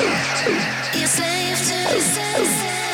You're slave to the yourself.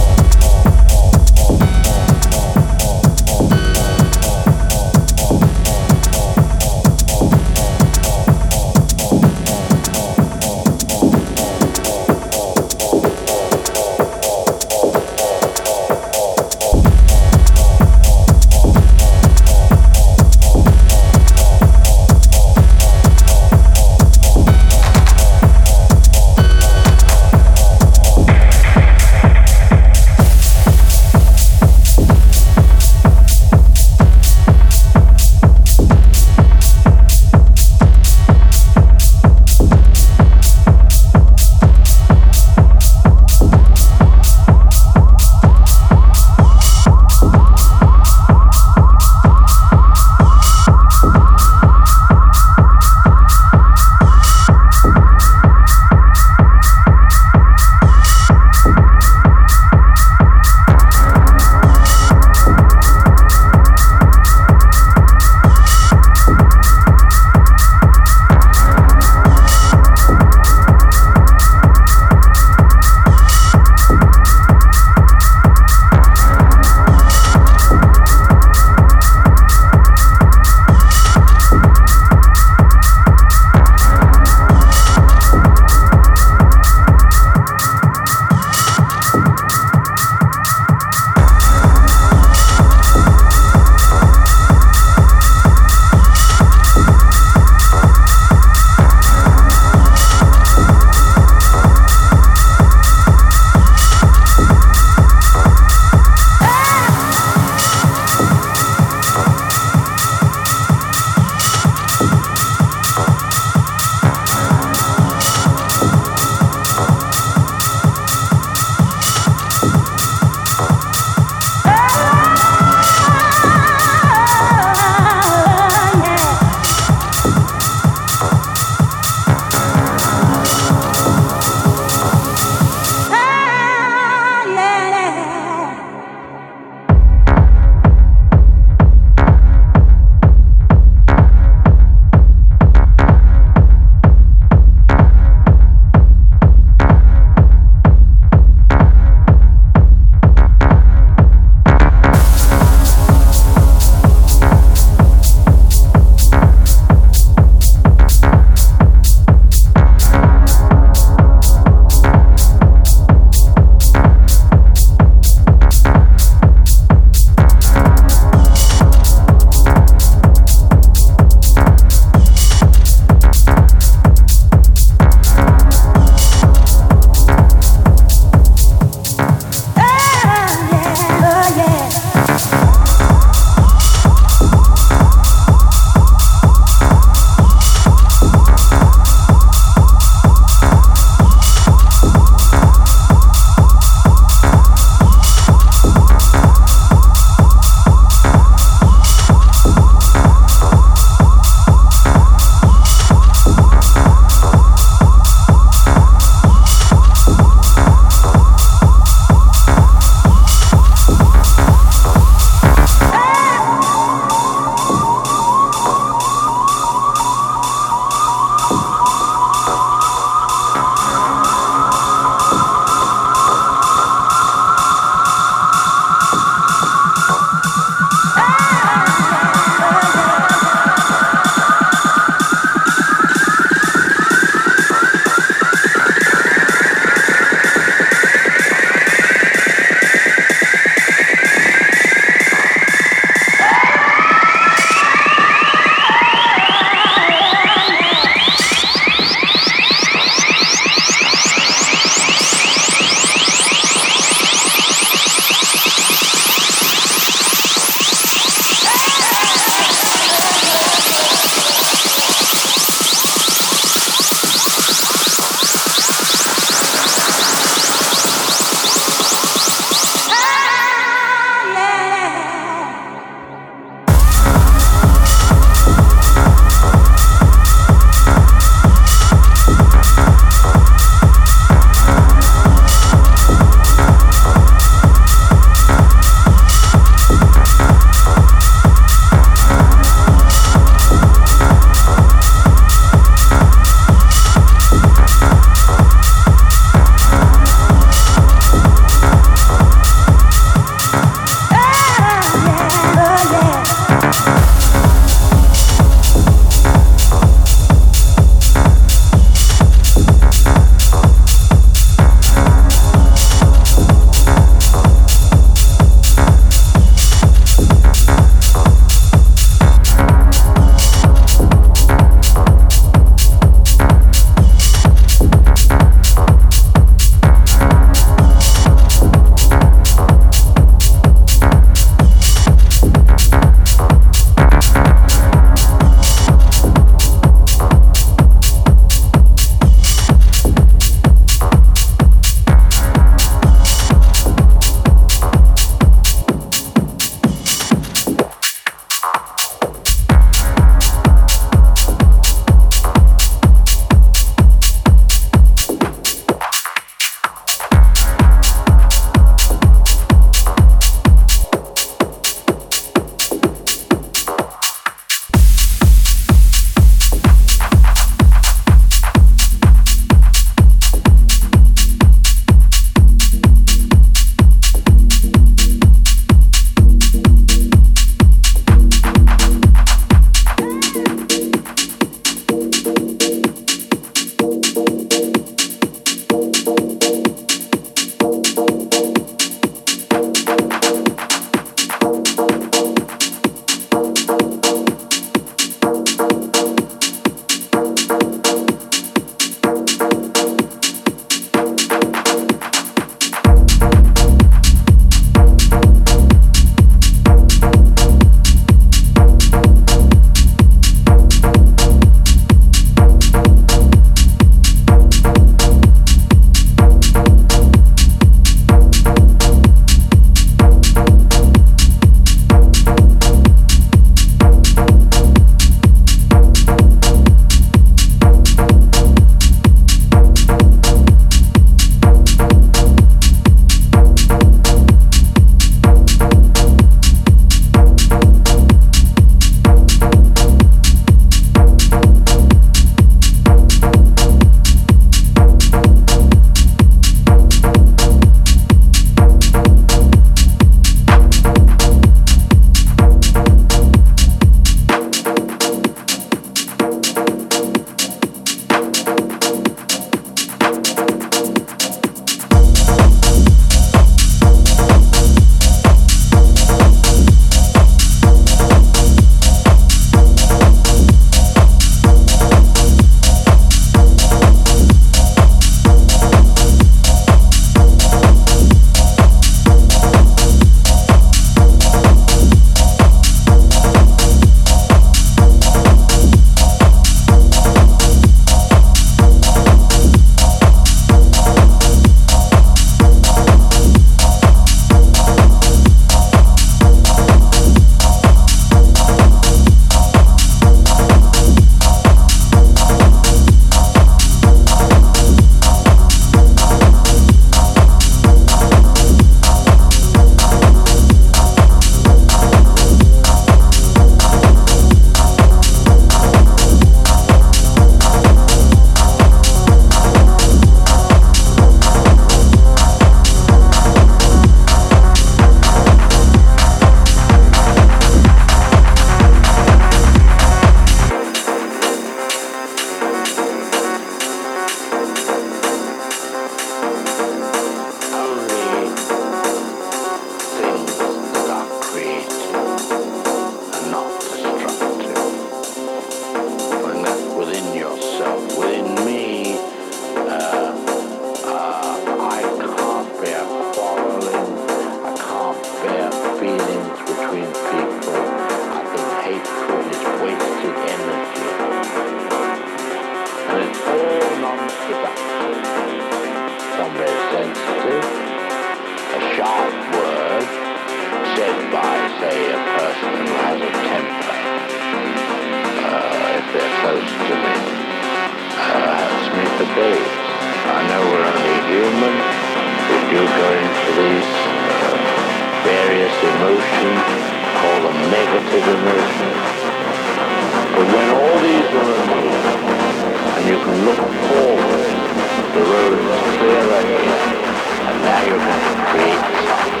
And now